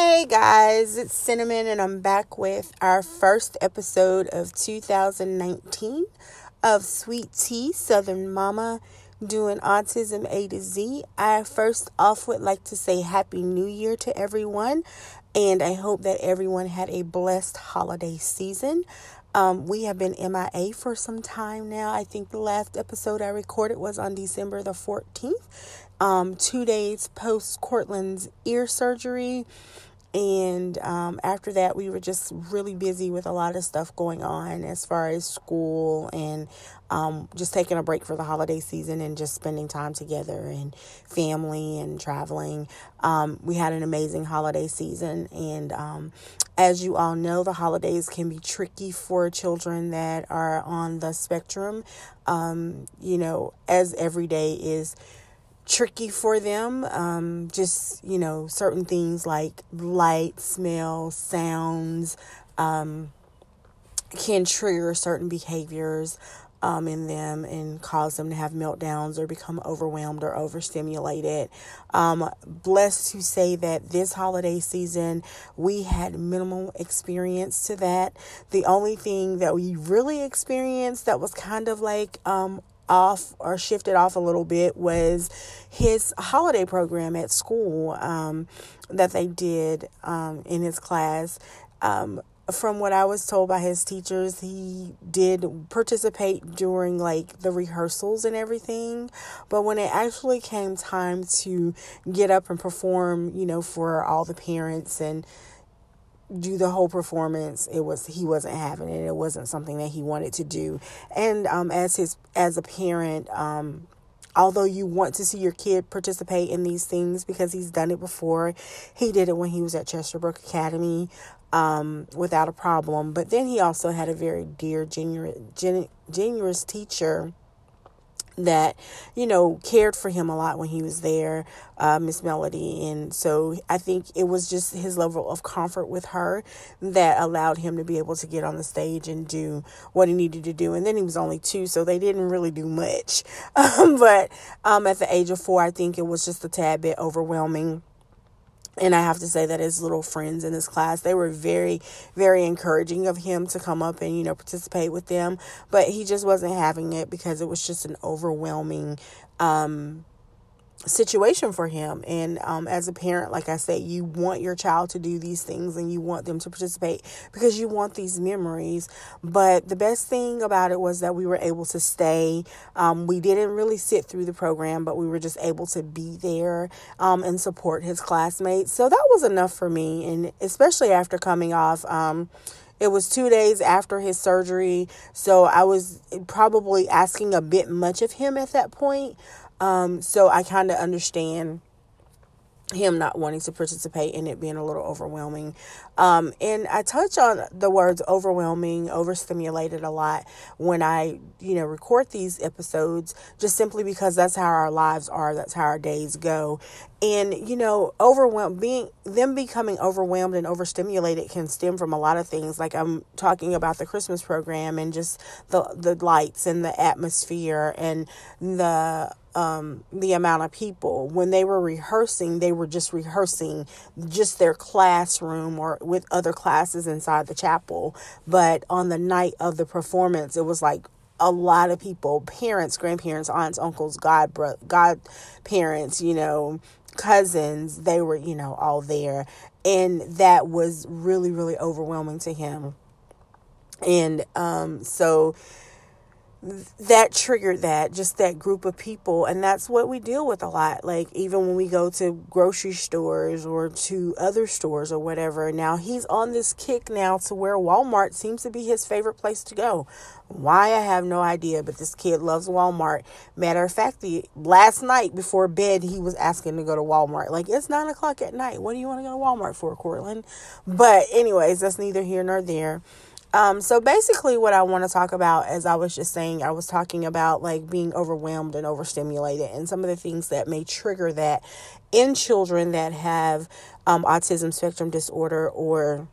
Hey guys, it's Cinnamon, and I'm back with our first episode of 2019 of Sweet Tea Southern Mama doing autism A to Z. I first off would like to say Happy New Year to everyone, and I hope that everyone had a blessed holiday season. Um, we have been MIA for some time now. I think the last episode I recorded was on December the 14th, um, two days post Cortland's ear surgery. And um, after that, we were just really busy with a lot of stuff going on as far as school and um, just taking a break for the holiday season and just spending time together and family and traveling. Um, we had an amazing holiday season. And um, as you all know, the holidays can be tricky for children that are on the spectrum. Um, you know, as every day is tricky for them. Um, just, you know, certain things like light, smell, sounds um, can trigger certain behaviors um, in them and cause them to have meltdowns or become overwhelmed or overstimulated. Um, blessed to say that this holiday season we had minimal experience to that. The only thing that we really experienced that was kind of like um, off or shifted off a little bit was his holiday program at school um, that they did um, in his class. Um, from what I was told by his teachers, he did participate during like the rehearsals and everything. But when it actually came time to get up and perform, you know, for all the parents and do the whole performance it was he wasn't having it it wasn't something that he wanted to do. And um as his as a parent um although you want to see your kid participate in these things because he's done it before he did it when he was at chesterbrook academy um, without a problem. But then he also had a very dear genuine generous teacher that you know cared for him a lot when he was there uh, miss melody. And so i think it was just his level of comfort with her that allowed him to be able to get on the stage and do what he needed to do. And then he was only two so they didn't really do much. Um, but um, at the age of four i think it was just a tad bit overwhelming and I have to say that his little friends in his class, they were very, very encouraging of him to come up and, you know, participate with them. But he just wasn't having it because it was just an overwhelming um, situation for him. And um, as a parent, like I say, you want your child to do these things and you want them to participate because you want these memories. But the best thing about it was that we were able to stay. Um, we didn't really sit through the program, but we were just able to be there um, and support his classmates. So that was enough for me. And especially after coming off. Um, it was two days after his surgery, so I was probably asking a bit much of him at that point. Um, so I kind of understand him not wanting to participate in it being a little overwhelming. Um, and I touch on the words overwhelming, overstimulated a lot when I, you know, record these episodes just simply because that's how our lives are, that's how our days go. And, you know, overwhelmed being them becoming overwhelmed and overstimulated can stem from a lot of things. Like I'm talking about the Christmas program and just the the lights and the atmosphere and the um, the amount of people. When they were rehearsing, they were just rehearsing just their classroom or with other classes inside the chapel. But on the night of the performance, it was like a lot of people parents, grandparents, aunts, uncles, god, bro- godparents, you know, cousins. They were, you know, all there. And that was really, really overwhelming to him. And um, so that triggered that just that group of people and that's what we deal with a lot like even when we go to grocery stores or to other stores or whatever. Now he's on this kick now to where Walmart seems to be his favorite place to go. Why I have no idea but this kid loves Walmart. Matter of fact the last night before bed he was asking to go to Walmart. Like it's nine o'clock at night. What do you want to go to Walmart for Cortland? But anyways that's neither here nor there um, so basically, what I want to talk about, as I was just saying, I was talking about like being overwhelmed and overstimulated, and some of the things that may trigger that in children that have um, autism spectrum disorder or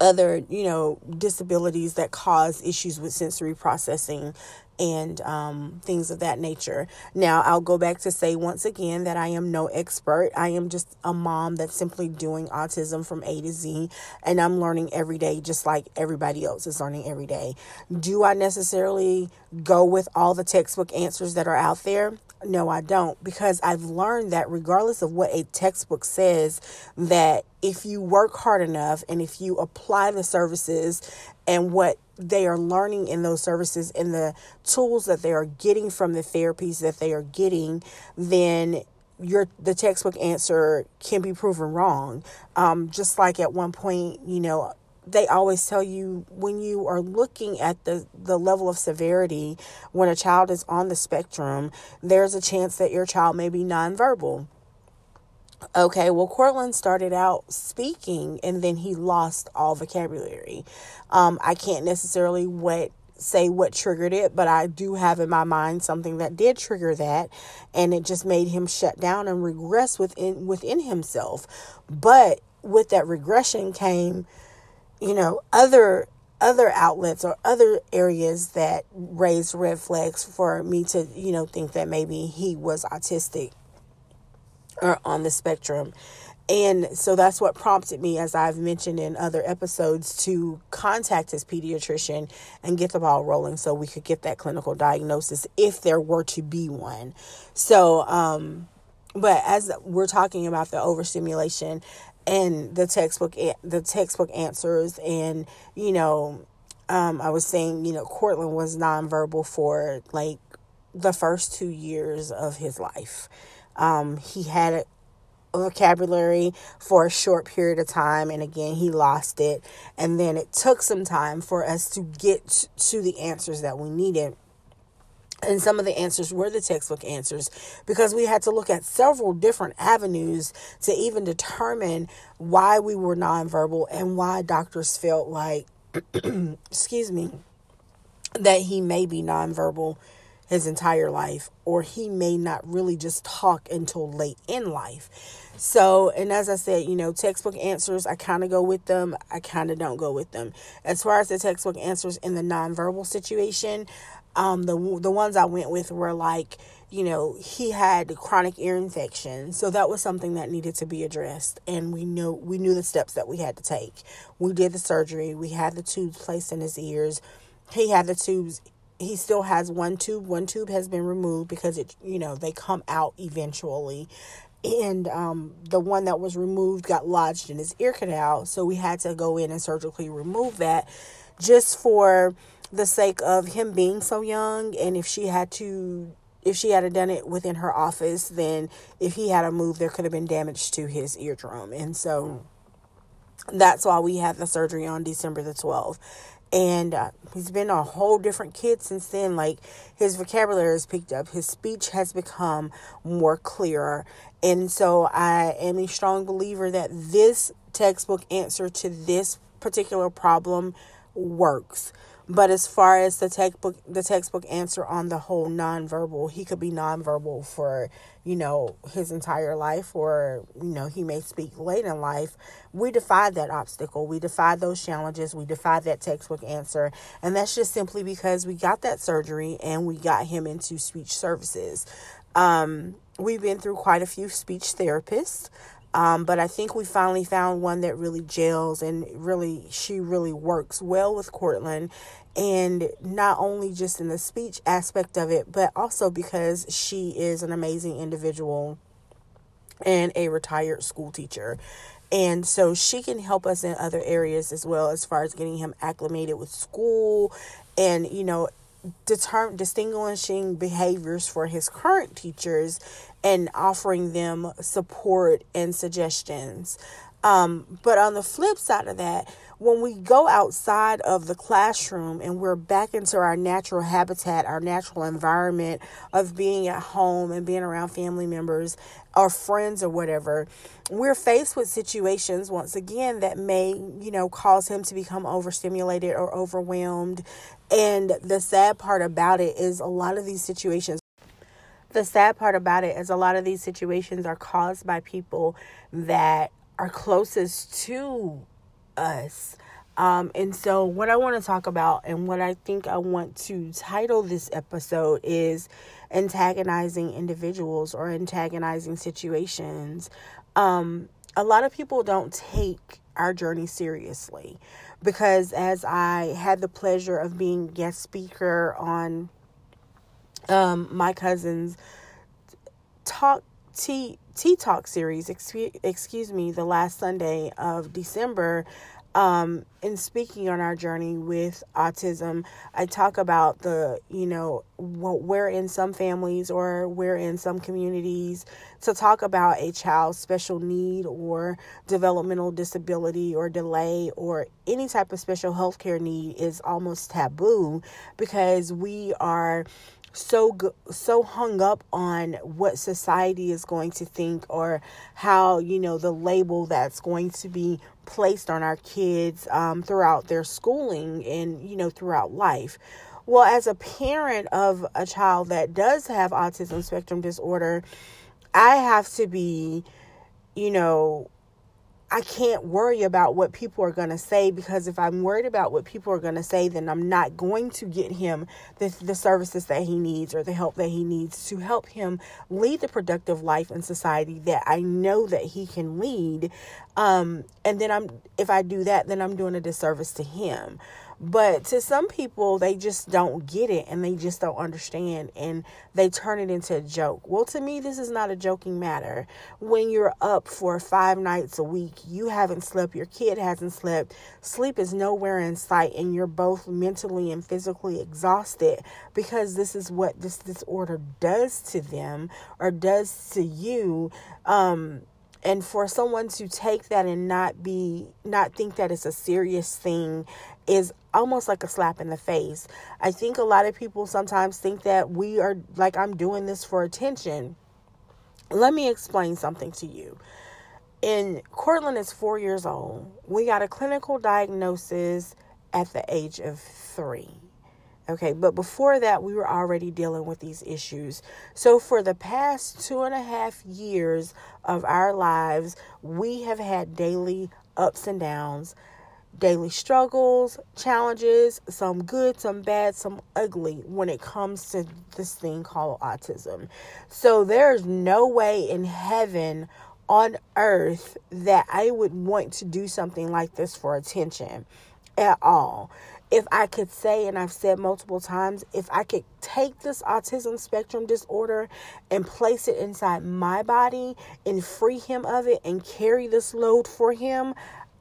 other, you know, disabilities that cause issues with sensory processing and um, things of that nature. Now, I'll go back to say once again that I am no expert. I am just a mom that's simply doing autism from A to Z, and I'm learning every day just like everybody else is learning every day. Do I necessarily go with all the textbook answers that are out there? No, I don't because I've learned that regardless of what a textbook says, that if you work hard enough and if you apply the services and what they are learning in those services and the tools that they are getting from the therapies that they are getting, then your the textbook answer can be proven wrong. Um, just like at one point, you know, they always tell you when you are looking at the, the level of severity when a child is on the spectrum, there's a chance that your child may be nonverbal. Okay, well, Cortland started out speaking and then he lost all vocabulary. Um, I can't necessarily what say what triggered it, but I do have in my mind something that did trigger that, and it just made him shut down and regress within within himself. But with that regression came, you know, other other outlets or other areas that raised red flags for me to, you know, think that maybe he was autistic or on the spectrum. And so that's what prompted me, as I've mentioned in other episodes, to contact his pediatrician and get the ball rolling so we could get that clinical diagnosis if there were to be one. So, um, but as we're talking about the overstimulation and the textbook, the textbook answers, and you know, um, I was saying, you know, Courtland was nonverbal for like the first two years of his life. Um, he had a vocabulary for a short period of time and again he lost it and then it took some time for us to get to the answers that we needed and some of the answers were the textbook answers because we had to look at several different avenues to even determine why we were nonverbal and why doctors felt like excuse me that he may be nonverbal his entire life, or he may not really just talk until late in life. So, and as I said, you know, textbook answers, I kind of go with them, I kind of don't go with them. As far as the textbook answers in the nonverbal situation, um, the the ones I went with were like, you know, he had chronic ear infection, so that was something that needed to be addressed, and we knew we knew the steps that we had to take. We did the surgery, we had the tubes placed in his ears. He had the tubes he still has one tube. One tube has been removed because it, you know, they come out eventually. And um, the one that was removed got lodged in his ear canal. So we had to go in and surgically remove that just for the sake of him being so young. And if she had to, if she had done it within her office, then if he had a move, there could have been damage to his eardrum. And so that's why we had the surgery on December the 12th and uh, he's been a whole different kid since then. Like his vocabulary has picked up. His speech has become more clearer. And so i am a strong believer that this textbook answer to this particular problem works but as far as the textbook the textbook answer on the whole nonverbal, he could be nonverbal for, you know, his entire life or, you know, he may speak late in life. We defy that obstacle. We defy those challenges. We defy that textbook answer. And that's just simply because we got that surgery and we got him into speech services. Um, we've been through quite a few speech therapists. Um, but I think we finally found one that really gels and really, she really works well with Cortland. And not only just in the speech aspect of it, but also because she is an amazing individual and a retired school teacher. And so she can help us in other areas as well, as far as getting him acclimated with school and, you know, determine distinguishing behaviors for his current teachers and offering them support and suggestions. Um, but on the flip side of that, when we go outside of the classroom and we're back into our natural habitat, our natural environment of being at home and being around family members or friends or whatever, we're faced with situations once again that may, you know, cause him to become overstimulated or overwhelmed. And the sad part about it is a lot of these situations the sad part about it is a lot of these situations are caused by people that are closest to us Um, and so, what I want to talk about and what I think I want to title this episode is antagonizing individuals or antagonizing situations. Um, a lot of people don't take our journey seriously. Because, as I had the pleasure of being guest speaker on um, my cousin's talk tea tea talk series excuse, excuse me the last sunday of december um, in speaking on our journey with autism, I talk about the, you know, where in some families or where in some communities to talk about a child's special need or developmental disability or delay or any type of special health care need is almost taboo because we are so so hung up on what society is going to think or how you know the label that's going to be placed on our kids um, throughout their schooling and you know throughout life well as a parent of a child that does have autism spectrum disorder i have to be you know I can't worry about what people are going to say because if I'm worried about what people are going to say, then I'm not going to get him the, the services that he needs or the help that he needs to help him lead the productive life in society that I know that he can lead. Um, and then I'm, if I do that, then I'm doing a disservice to him. But to some people, they just don't get it and they just don't understand and they turn it into a joke. Well, to me, this is not a joking matter. When you're up for five nights a week, you haven't slept, your kid hasn't slept, sleep is nowhere in sight, and you're both mentally and physically exhausted because this is what this disorder does to them or does to you. Um, and for someone to take that and not be not think that it's a serious thing is almost like a slap in the face. I think a lot of people sometimes think that we are like I'm doing this for attention. Let me explain something to you. And Cortland is 4 years old. We got a clinical diagnosis at the age of 3. Okay, but before that, we were already dealing with these issues. So, for the past two and a half years of our lives, we have had daily ups and downs, daily struggles, challenges, some good, some bad, some ugly when it comes to this thing called autism. So, there's no way in heaven on earth that I would want to do something like this for attention at all if I could say, and I've said multiple times, if I could take this autism spectrum disorder and place it inside my body and free him of it and carry this load for him,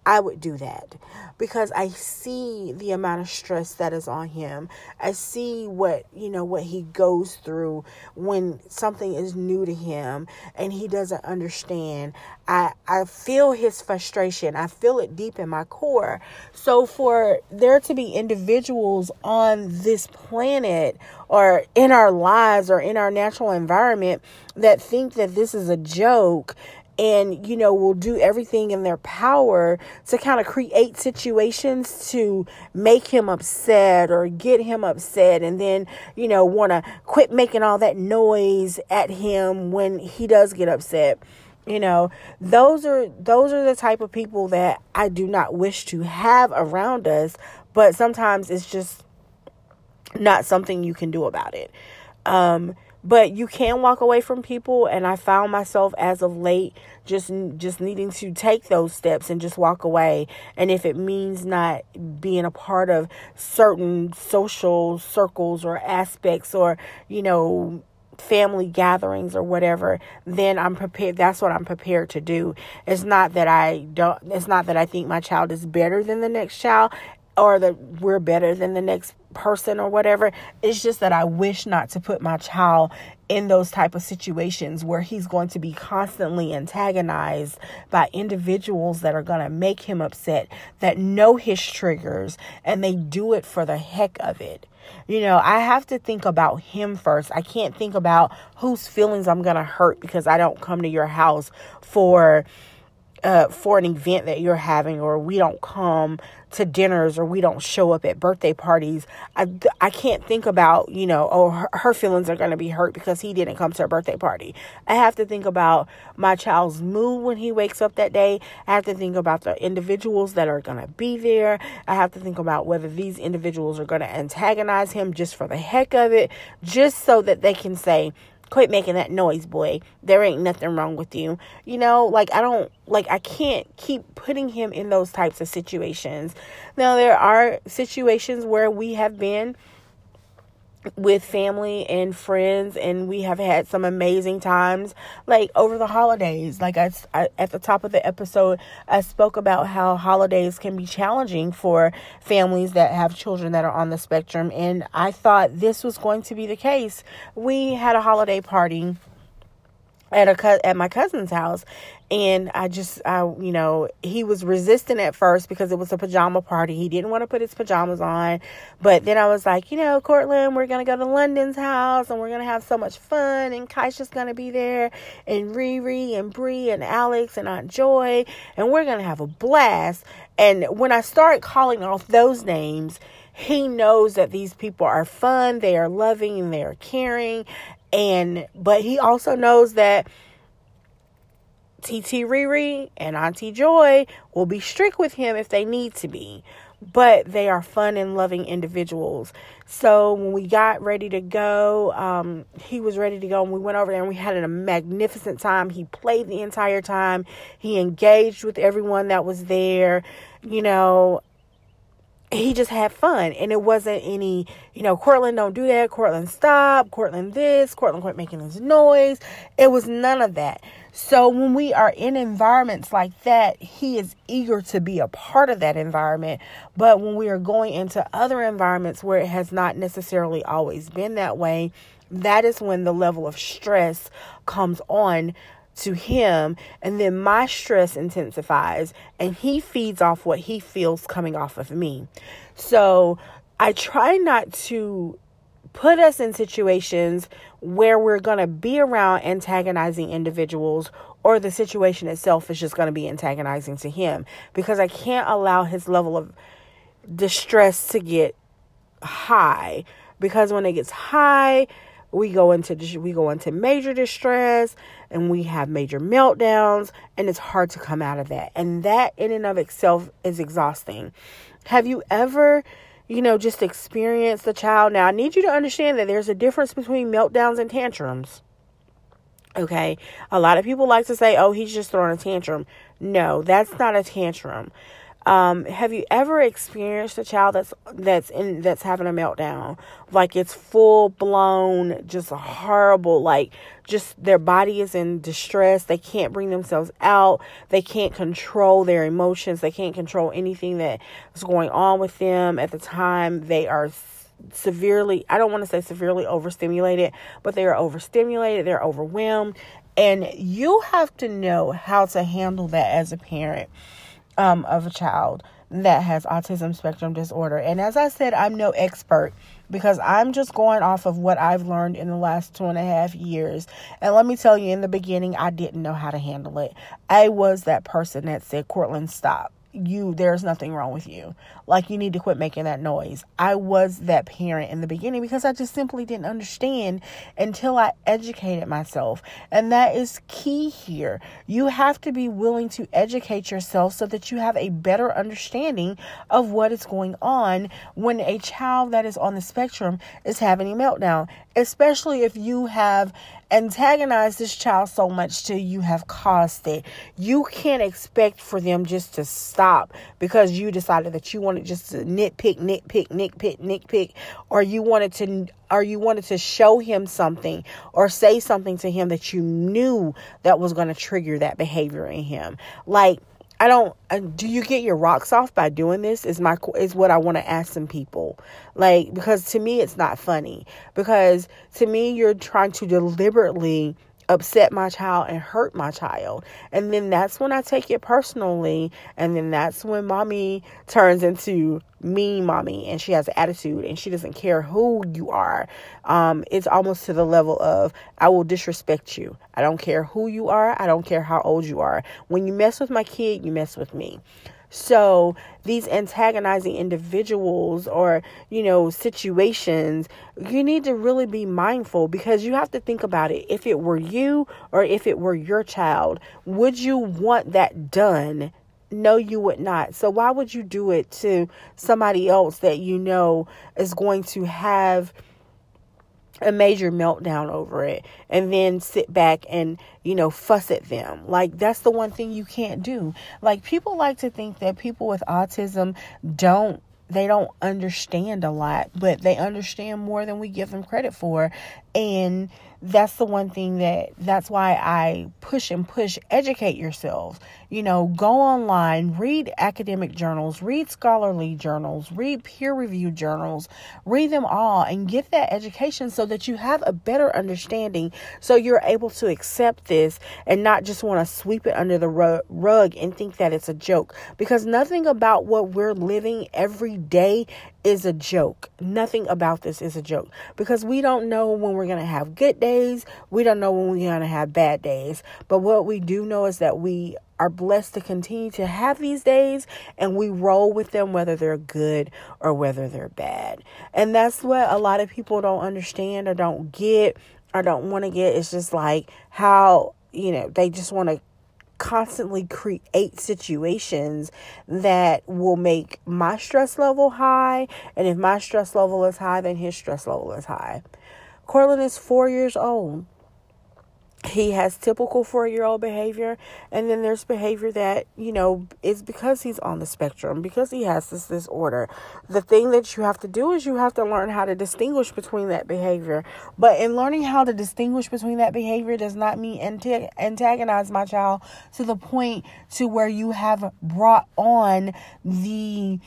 I would do that because I see the amount of stress that is on him. I see what, you know, what he goes through when something is new to him and he doesn't understand. I I feel his frustration. I feel it deep in my core. So for there to be individuals on this planet or in our lives or in our natural environment that think that this is a joke and you know will do everything in their power to kind of create situations to make him upset or get him upset and then you know want to quit making all that noise at him when he does get upset you know? Those are those are the type of people that I do not wish to have around us but sometimes it's just not something you can do about it. Um but you can walk away from people and i found myself as of late just just needing to take those steps and just walk away. And if it means not being a part of certain social circles or aspects or you know family gatherings or whatever then i'm prepared that's what i'm prepared to do. It's not that i don't it's not that i think my child is better than the next child or that we're better than the next person or whatever. It's just that i wish not to put my child in those type of situations where he's going to be constantly antagonized by individuals that are going to make him upset that know his triggers and they do it for the heck of it. You know i have to think about him first. I can't think about whose feelings i'm going to hurt because i don't come to your house for uh, for an event that you're having, or we don't come to dinners, or we don't show up at birthday parties, I, I can't think about, you know, oh, her, her feelings are going to be hurt because he didn't come to her birthday party. I have to think about my child's mood when he wakes up that day. I have to think about the individuals that are going to be there. I have to think about whether these individuals are going to antagonize him just for the heck of it, just so that they can say, quit making that noise, boy. There ain't nothing wrong with you. You know, like I don't like I can't keep putting him in those types of situations. Now there are situations where we have been with family and friends and we have had some amazing times like over the holidays. Like I, I, at the top of the episode i spoke about how holidays can be challenging for families that have children that are on the spectrum and i thought this was going to be the case. We had a holiday party at a at my cousin's house and I just I you know he was resistant at first because it was a pajama party. He didn't want to put his pajamas on, but then I was like, you know, Courtland we're gonna go to London's house and we're gonna have so much fun, and Kaisha's gonna be there, and Riri and Bree and Alex and Aunt Joy, and we're gonna have a blast. And when I start calling off those names, he knows that these people are fun, they are loving, and they are caring, and but he also knows that TT Riri and Auntie Joy will be strict with him if they need to be. But they are fun and loving individuals. So when we got ready to go, um, he was ready to go, and we went over there and we had a magnificent time. He played the entire time. He engaged with everyone that was there. You know, he just had fun. And it wasn't any you know Courtland don't do that. Courtland stop. Courtland this. Courtland quit making this noise. It was none of that. So when we are in environments like that he is eager to be a part of that environment. But when we are going into other environments where it has not necessarily always been that way that is when the level of stress comes on to him and then my stress intensifies and he feeds off what he feels coming off of me. So I try not to put us in situations where we're going to be around antagonizing individuals or the situation itself is just going to be antagonizing to him because I can't allow his level of distress to get high because when it gets high we go into we go into major distress and we have major meltdowns and it's hard to come out of that. And that in and of itself is exhausting. Have you ever you know just experienced a child? Now i need you to understand that there's a difference between meltdowns and tantrums. Okay? A lot of people like to say oh he's just throwing a tantrum. No that's not a tantrum um, have you ever experienced a child that's that's in that's having a meltdown? Like it's full blown, just horrible, like just their body is in distress. They can't bring themselves out. They can't control their emotions. They can't control anything that is going on with them at the time. They are severely, I don't want to say severely overstimulated, but they are overstimulated, they're overwhelmed. And you have to know how to handle that as a parent um, of a child that has autism spectrum disorder. And as I said, I'm no expert because I'm just going off of what I've learned in the last two and a half years. And let me tell you, in the beginning, I didn't know how to handle it. I was that person that said, Cortland, stop you there's nothing wrong with you like you need to quit making that noise. I was that parent in the beginning because i just simply didn't understand until i educated myself. And that is key here. You have to be willing to educate yourself so that you have a better understanding of what is going on when a child that is on the spectrum is having a meltdown especially if you have antagonize this child so much till you have caused it. You can't expect for them just to stop because you decided that you wanted just to nitpick, nitpick, nitpick, nitpick, or you wanted to or you wanted to show him something or say something to him that you knew that was going to trigger that behavior in him. Like I don't. Uh, do you get your rocks off by doing this? Is my is what I want to ask some people. Like because to me it's not funny. Because to me you're trying to deliberately upset my child and hurt my child. And then that's when I take it personally. And then that's when mommy turns into mean mommy and she has an attitude and she doesn't care who you are. Um, it's almost to the level of I will disrespect you. I don't care who you are. I don't care how old you are. When you mess with my kid, you mess with me. So these antagonizing individuals or, you know, situations, you need to really be mindful because you have to think about it. If it were you or if it were your child, would you want that done? No, you would not. So why would you do it to somebody else that you know is going to have a major meltdown over it and then sit back and you know fuss at them. Like that's the one thing you can't do. Like people like to think that people with autism don't they don't understand a lot but they understand more than we give them credit for. And that's the one thing that that's why I push and push educate yourselves. You know, go online, read academic journals, read scholarly journals, read peer reviewed journals, read them all and get that education so that you have a better understanding so you're able to accept this and not just want to sweep it under the rug and think that it's a joke because nothing about what we're living every day is a joke. Nothing about this is a joke because we don't know when we're going to have good days. We don't know when we're going to have bad days. But what we do know is that we are blessed to continue to have these days and we roll with them whether they're good or whether they're bad. And that's what a lot of people don't understand or don't get or don't want to get. It's just like how, you know, they just want to constantly create situations that will make my stress level high. And if my stress level is high, then his stress level is high. Corlin is four years old he has typical four year old behavior and then there's behavior that you know is because he's on the spectrum because he has this disorder. The thing that you have to do is you have to learn how to distinguish between that behavior. But in learning how to distinguish between that behavior does not mean antagonize my child to the point to where you have brought on the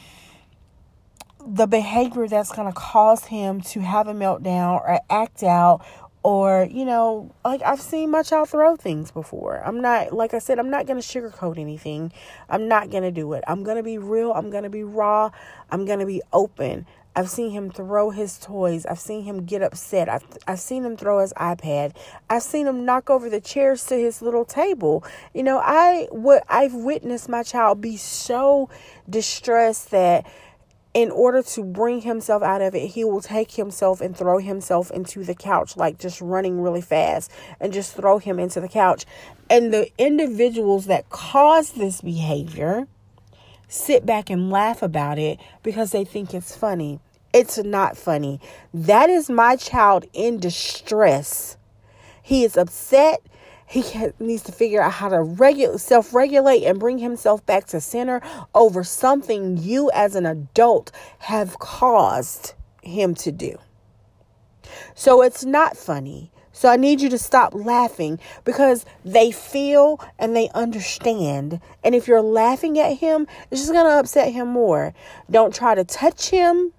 the behavior that's going to cause him to have a meltdown or act out or you know like i've seen my child throw things before. I'm not like i said i'm not going to sugarcoat anything. I'm not going to do it. I'm going to be real. I'm going to be raw. I'm going to be open. I've seen him throw his toys. I've seen him get upset. I've, I've seen him throw his ipad. I've seen him knock over the chairs to his little table. You know i what i've witnessed my child be so distressed that in order to bring himself out of it, he will take himself and throw himself into the couch, like just running really fast and just throw him into the couch. And the individuals that cause this behavior sit back and laugh about it because they think it's funny. It's not funny. That is my child in distress. He is upset he needs to figure out how to regulate, self-regulate and bring himself back to center over something you as an adult have caused him to do. So it's not funny. So I need you to stop laughing because they feel and they understand. And if you're laughing at him, it's just going to upset him more. Don't try to touch him.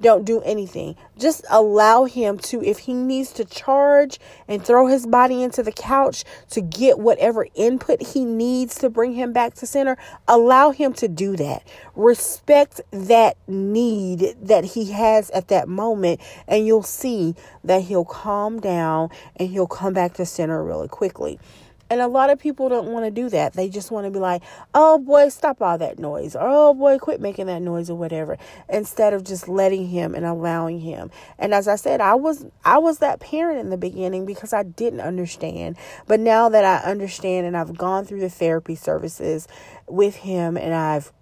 Don't do anything. Just allow him to, if he needs to charge and throw his body into the couch to get whatever input he needs to bring him back to center, allow him to do that. Respect that need that he has at that moment, and you'll see that he'll calm down and he'll come back to center really quickly. And a lot of people don't want to do that. They just want to be like, oh boy, stop all that noise. Or oh boy, quit making that noise or whatever. Instead of just letting him and allowing him. And as I said, I was I was that parent in the beginning because I didn't understand. But now that I understand and I've gone through the therapy services with him and I've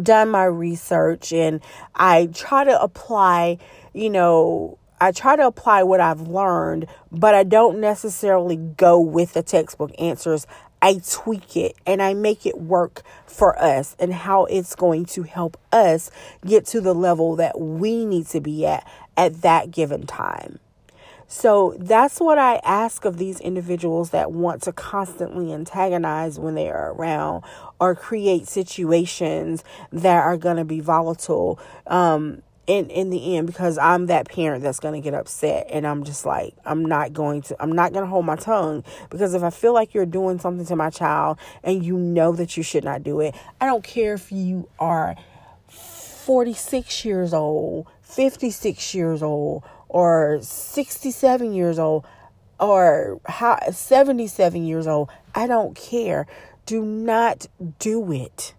done my research and I try to apply, you know, I try to apply what I've learned, but I don't necessarily go with the textbook answers. I tweak it and I make it work for us and how it's going to help us get to the level that we need to be at at that given time. So that's what I ask of these individuals that want to constantly antagonize when they are around or create situations that are going to be volatile. Um, in in the end because I'm that parent that's going to get upset and I'm just like I'm not going to I'm not going to hold my tongue because if I feel like you're doing something to my child and you know that you should not do it I don't care if you are 46 years old 56 years old or 67 years old or how 77 years old I don't care. Do not do it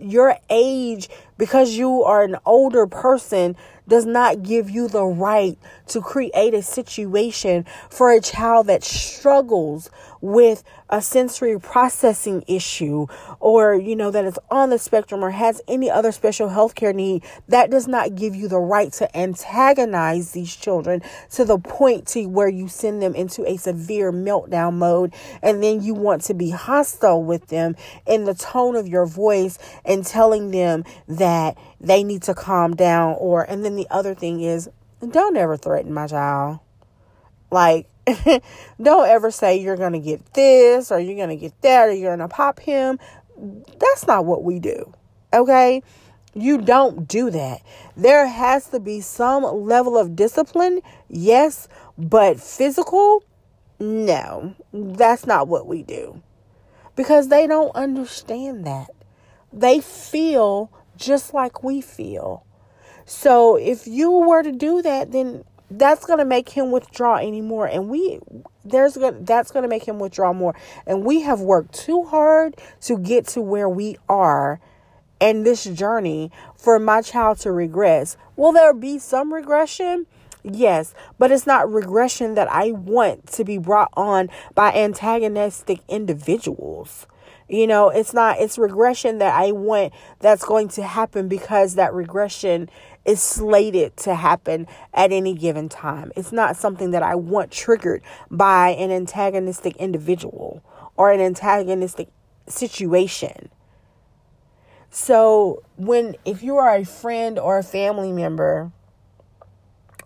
your age because you are an older person does not give you the right to create a situation for a child that struggles with a sensory processing issue or you know that is on the spectrum or has any other special health care need that does not give you the right to antagonize these children to the point to where you send them into a severe meltdown mode and then you want to be hostile with them in the tone of your voice and telling them that they need to calm down or and then the other thing is don't ever threaten my child. Like don't ever say you're going to get this or you're going to get that or you're going to pop him. That's not what we do. Okay? You don't do that. There has to be some level of discipline, yes, but physical, no. That's not what we do. Because they don't understand that. They feel just like we feel. So if you were to do that, then that's going to make him withdraw anymore and we there's going that's going to make him withdraw more. And we have worked too hard to get to where we are in this journey for my child to regress. Will there be some regression? Yes but it's not regression that i want to be brought on by antagonistic individuals. You know it's not it's regression that i want that's going to happen because that regression is slated to happen at any given time. It's not something that I want triggered by an antagonistic individual or an antagonistic situation. So, when if you are a friend or a family member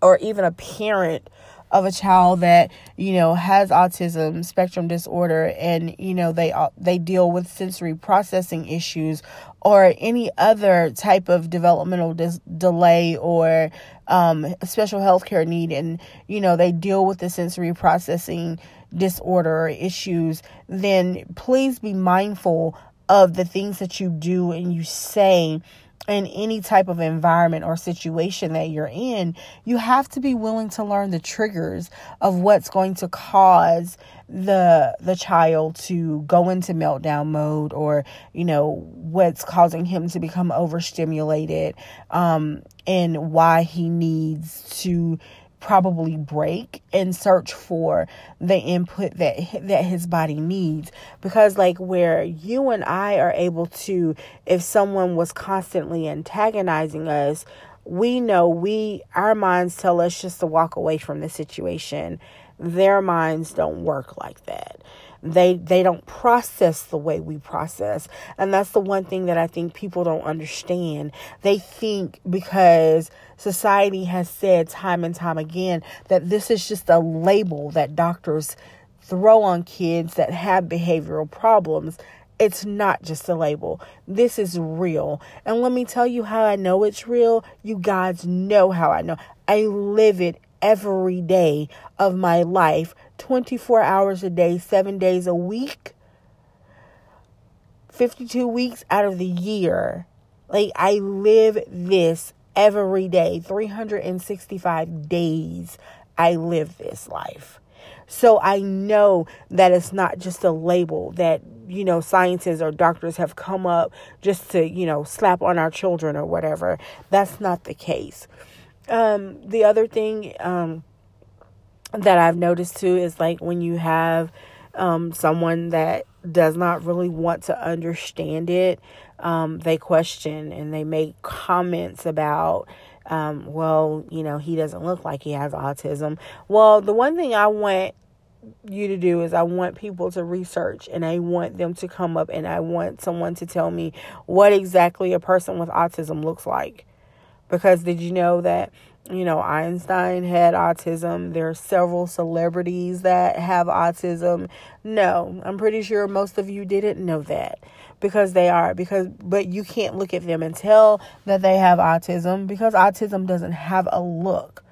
or even a parent of a child that you know has autism spectrum disorder and you know they they deal with sensory processing issues or any other type of developmental dis- delay or um, special health care need and you know they deal with the sensory processing disorder or issues then please be mindful of the things that you do and you say in any type of environment or situation that you're in, you have to be willing to learn the triggers of what's going to cause the the child to go into meltdown mode or you know what's causing him to become overstimulated um and why he needs to probably break and search for the input that that his body needs. Because like where you and I are able to if someone was constantly antagonizing us we know we our minds tell us just to walk away from the situation. Their minds don't work like that they they don't process the way we process and that's the one thing that i think people don't understand they think because society has said time and time again that this is just a label that doctors throw on kids that have behavioral problems it's not just a label. This is real. And let me tell you how I know it's real. You guys know how I know. I live it every day of my life 24 hours a day, seven days a week, 52 weeks out of the year. Like, I live this every day, 365 days. I live this life. So I know that it's not just a label that, you know, scientists or doctors have come up just to, you know, slap on our children or whatever. That's not the case. Um, the other thing, um, that I've noticed too is like when you have um, someone that does not really want to understand it, um, they question and they make comments about, um, well, you know, he doesn't look like he has autism. Well, the one thing I want you to do is I want people to research and I want them to come up and I want someone to tell me what exactly a person with autism looks like. Because did you know that you know, Einstein had autism. There are several celebrities that have autism. No, I'm pretty sure most of you didn't know that. because they are because but you can't look at them and tell that they have autism because autism doesn't have a look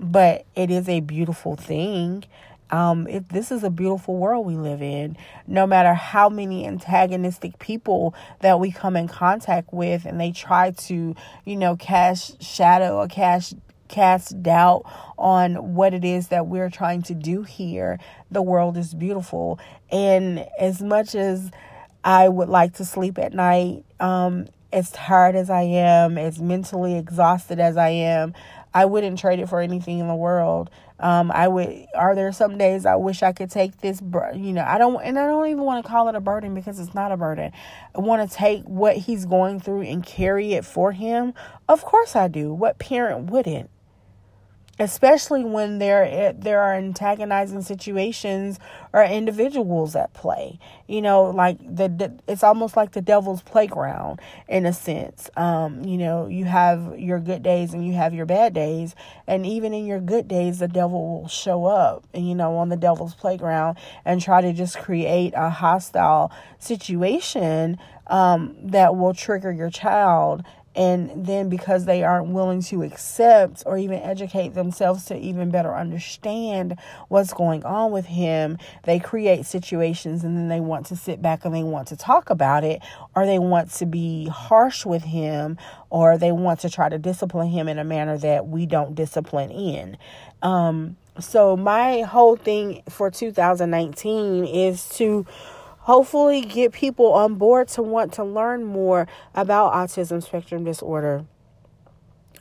but it is a beautiful thing um, this is a beautiful world we live in. No matter how many antagonistic people that we come in contact with, and they try to, you know, cast shadow or cast cast doubt on what it is that we're trying to do here, the world is beautiful. And as much as I would like to sleep at night, um, as tired as I am, as mentally exhausted as I am, I wouldn't trade it for anything in the world. Um, I would. Are there some days I wish I could take this? You know, I don't, and I don't even want to call it a burden because it's not a burden. I want to take what he's going through and carry it for him. Of course, I do. What parent wouldn't? Especially when there there are antagonizing situations or individuals at play. You know like the, the, it's almost like the devil's playground in a sense. Um you know you have your good days and you have your bad days. And even in your good days the devil will show up you know on the devil's playground and try to just create a hostile situation um that will trigger your child and then because they aren't willing to accept or even educate themselves to even better understand what's going on with him, they create situations and then they want to sit back and they want to talk about it, or they want to be harsh with him, or they want to try to discipline him in a manner that we don't discipline in. Um, so, my whole thing for 2019 is to hopefully get people on board to want to learn more about autism spectrum disorder.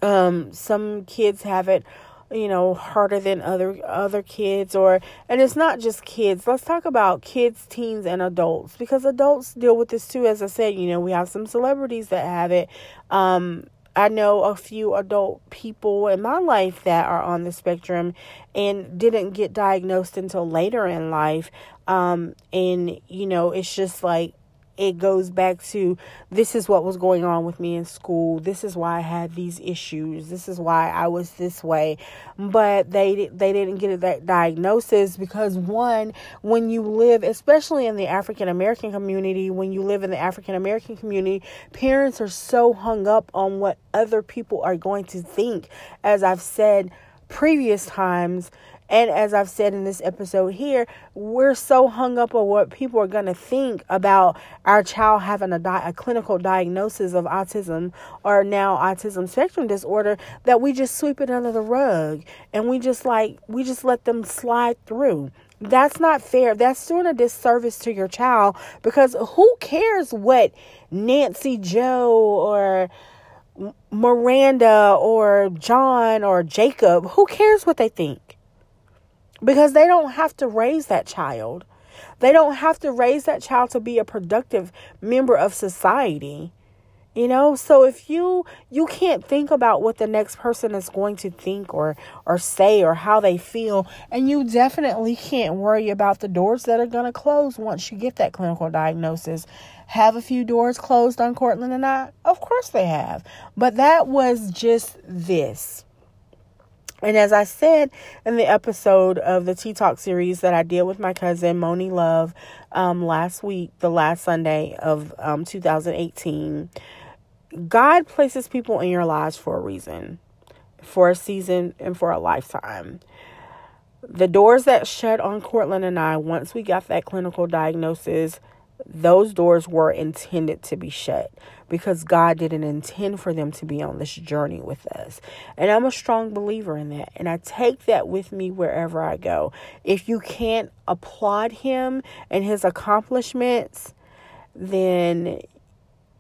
Um, some kids have it, you know, harder than other other kids or and it's not just kids. Let's talk about kids, teens and adults because adults deal with this too as I said, you know, we have some celebrities that have it. Um I know a few adult people in my life that are on the spectrum and didn't get diagnosed until later in life. Um, and, you know, it's just like it goes back to this is what was going on with me in school. This is why I had these issues. This is why I was this way. But they they didn't get that diagnosis because one, when you live, especially in the African American community, when you live in the African American community, parents are so hung up on what other people are going to think. As I've said previous times and as I've said in this episode here, we're so hung up on what people are going to think about our child having a, di- a clinical diagnosis of autism or now autism spectrum disorder that we just sweep it under the rug and we just like, we just let them slide through. That's not fair. That's doing a disservice to your child because who cares what Nancy Joe or Miranda or John or Jacob, who cares what they think? Because they don't have to raise that child. They don't have to raise that child to be a productive member of society. You know, so if you you can't think about what the next person is going to think or or say or how they feel, and you definitely can't worry about the doors that are going to close once you get that clinical diagnosis. Have a few doors closed on Courtland and I? Of course they have. But that was just this. And as I said in the episode of the Tea Talk series that I did with my cousin Moni Love um, last week, the last Sunday of um, 2018, God places people in your lives for a reason, for a season, and for a lifetime. The doors that shut on Courtland and I once we got that clinical diagnosis, those doors were intended to be shut because God didn't intend for them to be on this journey with us. And I'm a strong believer in that. And I take that with me wherever I go. If you can't applaud him and his accomplishments, then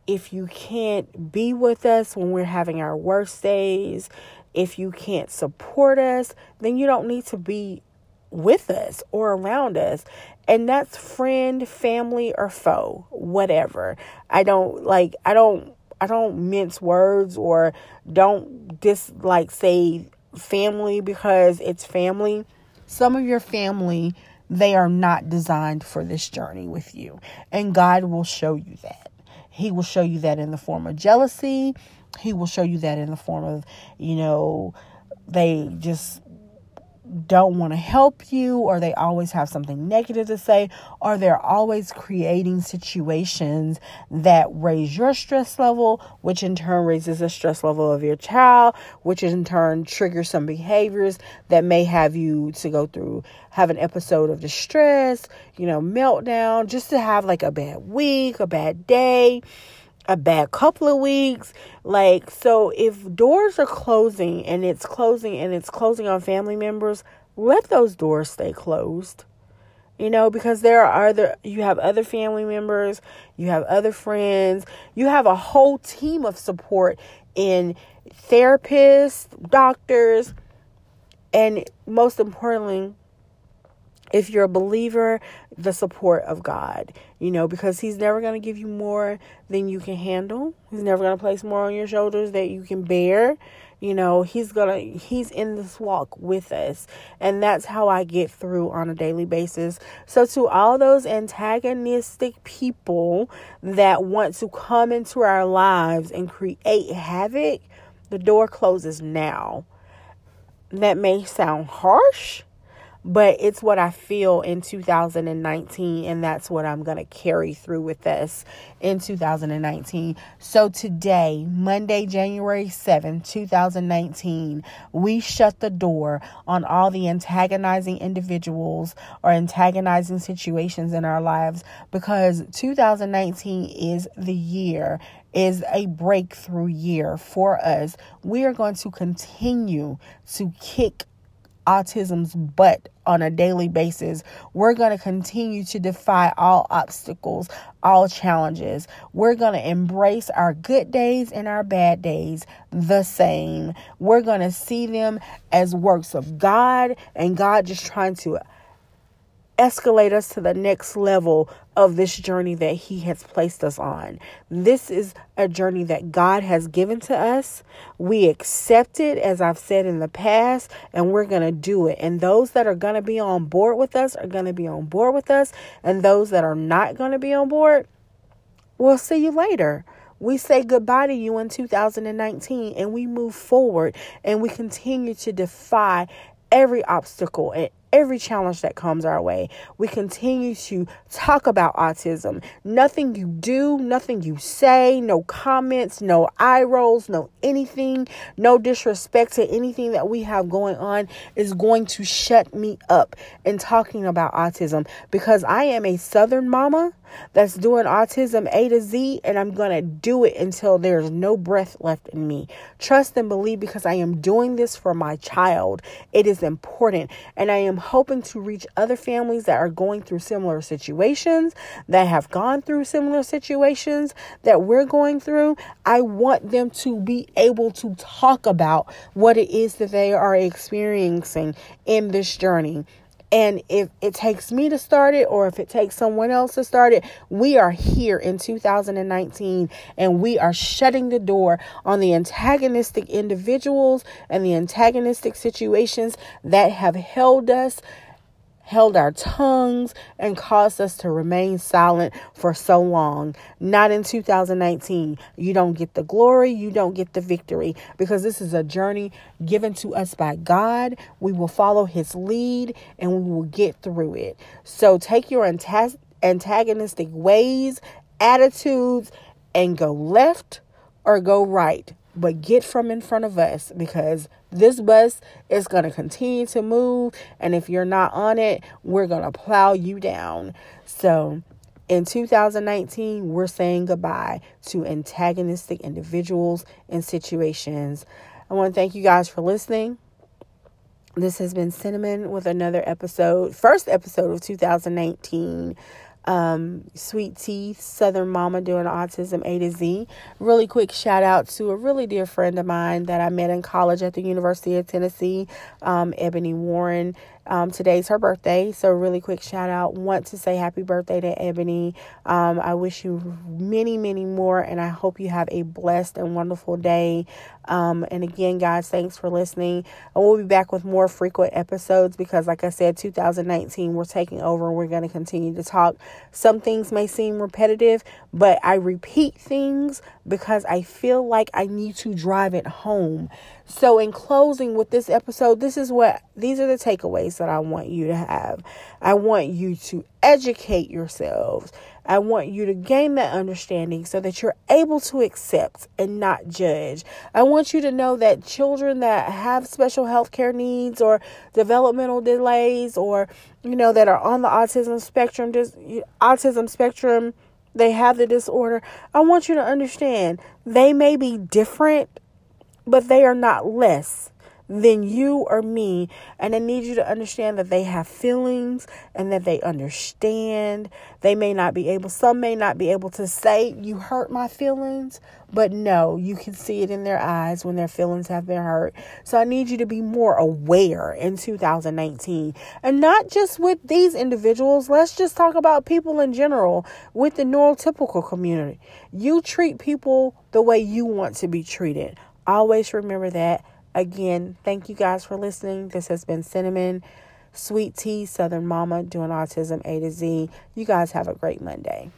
if you can't be with us when we're having our worst days, if you can't support us, then you don't need to be with us or around us. And that's friend, family, or foe, whatever. I don't like, I don't, I don't mince words or don't dislike say family because it's family. Some of your family, they are not designed for this journey with you. And God will show you that. He will show you that in the form of jealousy. He will show you that in the form of, you know, they just don't want to help you or they always have something negative to say or they're always creating situations that raise your stress level which in turn raises the stress level of your child which in turn triggers some behaviors that may have you to go through. Have an episode of distress you know meltdown just to have like a bad week a bad day a bad couple of weeks. Like, so if doors are closing and it's closing and it's closing on family members, let those doors stay closed. You know, because there are other, you have other family members, you have other friends, you have a whole team of support in therapists, doctors, and most importantly, if you're a believer, the support of God, you know, because He's never going to give you more than you can handle. He's never going to place more on your shoulders that you can bear. You know, He's going to, He's in this walk with us. And that's how I get through on a daily basis. So, to all those antagonistic people that want to come into our lives and create havoc, the door closes now. That may sound harsh but it's what I feel in 2019, and that's what I'm going to carry through with us in 2019. So, today, Monday, January 7, 2019, we shut the door on all the antagonizing individuals or antagonizing situations in our lives because 2019 is the year is a breakthrough year for us. We are going to continue to kick autism's butt on a daily basis. We're going to continue to defy all obstacles, all challenges. We're going to embrace our good days and our bad days the same. We're going to see them as works of God and God just trying to escalate us to the next level of this journey that He has placed us on. This is a journey that God has given to us. We accept it, as I've said in the past, and we're going to do it. And those that are going to be on board with us are going to be on board with us. And those that are not going to be on board, we'll see you later. We say goodbye to you in 2019 and we move forward and we continue to defy every obstacle and every challenge that comes our way. We continue to talk about autism. Nothing you do, nothing you say, no comments, no eye rolls, no anything, no disrespect to anything that we have going on is going to shut me up in talking about autism because I am a southern mama that's doing autism A to Z, and I'm going to do it until there's no breath left in me. Trust and believe because I am doing this for my child. It is important, and I hoping to reach other families that are going through similar situations, that have gone through similar situations that we're going through. I want them to be able to talk about what it is that they are experiencing in this journey. And if it takes me to start it or if it takes someone else to start it, we are here in 2019 and we are shutting the door on the antagonistic individuals and the antagonistic situations that have held us held our tongues and caused us to remain silent for so long. Not in 2019. You don't get the glory, you don't get the victory because this is a journey given to us by God. We will follow His lead and we will get through it. So take your antagonistic ways, attitudes, and go left or go right but get from in front of us because this bus is going to continue to move. And if you're not on it, we're going to plow you down. So in 2019, we're saying goodbye to antagonistic individuals and situations. I want to thank you guys for listening. This has been Cinnamon with another episode, first episode of 2019 um, Sweet Tea, Southern Mama doing autism A to Z. Really quick shout out to a really dear friend of mine that I met in college at the University of Tennessee, um, Ebony Warren. Um, today's her birthday, so really quick shout out. Want to say happy birthday to Ebony. Um, I wish you many, many more, and I hope you have a blessed and wonderful day. Um, and again, guys, thanks for listening. And we'll be back with more frequent episodes because, like I said, 2019, we're taking over and we're going to continue to talk. Some things may seem repetitive, but I repeat things because I feel like I need to drive it home. So, in closing with this episode, this is what these are the takeaways that I want you to have. I want you to educate yourselves. I want you to gain that understanding so that you're able to accept and not judge. I want you to know that children that have special health care needs or developmental delays or you know that are on the autism spectrum just autism spectrum they have the disorder. I want you to understand they may be different but they are not less than you or me. And I need you to understand that they have feelings and that they understand. They may not be able, some may not be able to say, You hurt my feelings, but no, you can see it in their eyes when their feelings have been hurt. So I need you to be more aware in 2019 and not just with these individuals. Let's just talk about people in general with the neurotypical community. You treat people the way you want to be treated. Always remember that. Again, thank you guys for listening. This has been Cinnamon, Sweet Tea, Southern Mama, doing autism A to Z. You guys have a great Monday.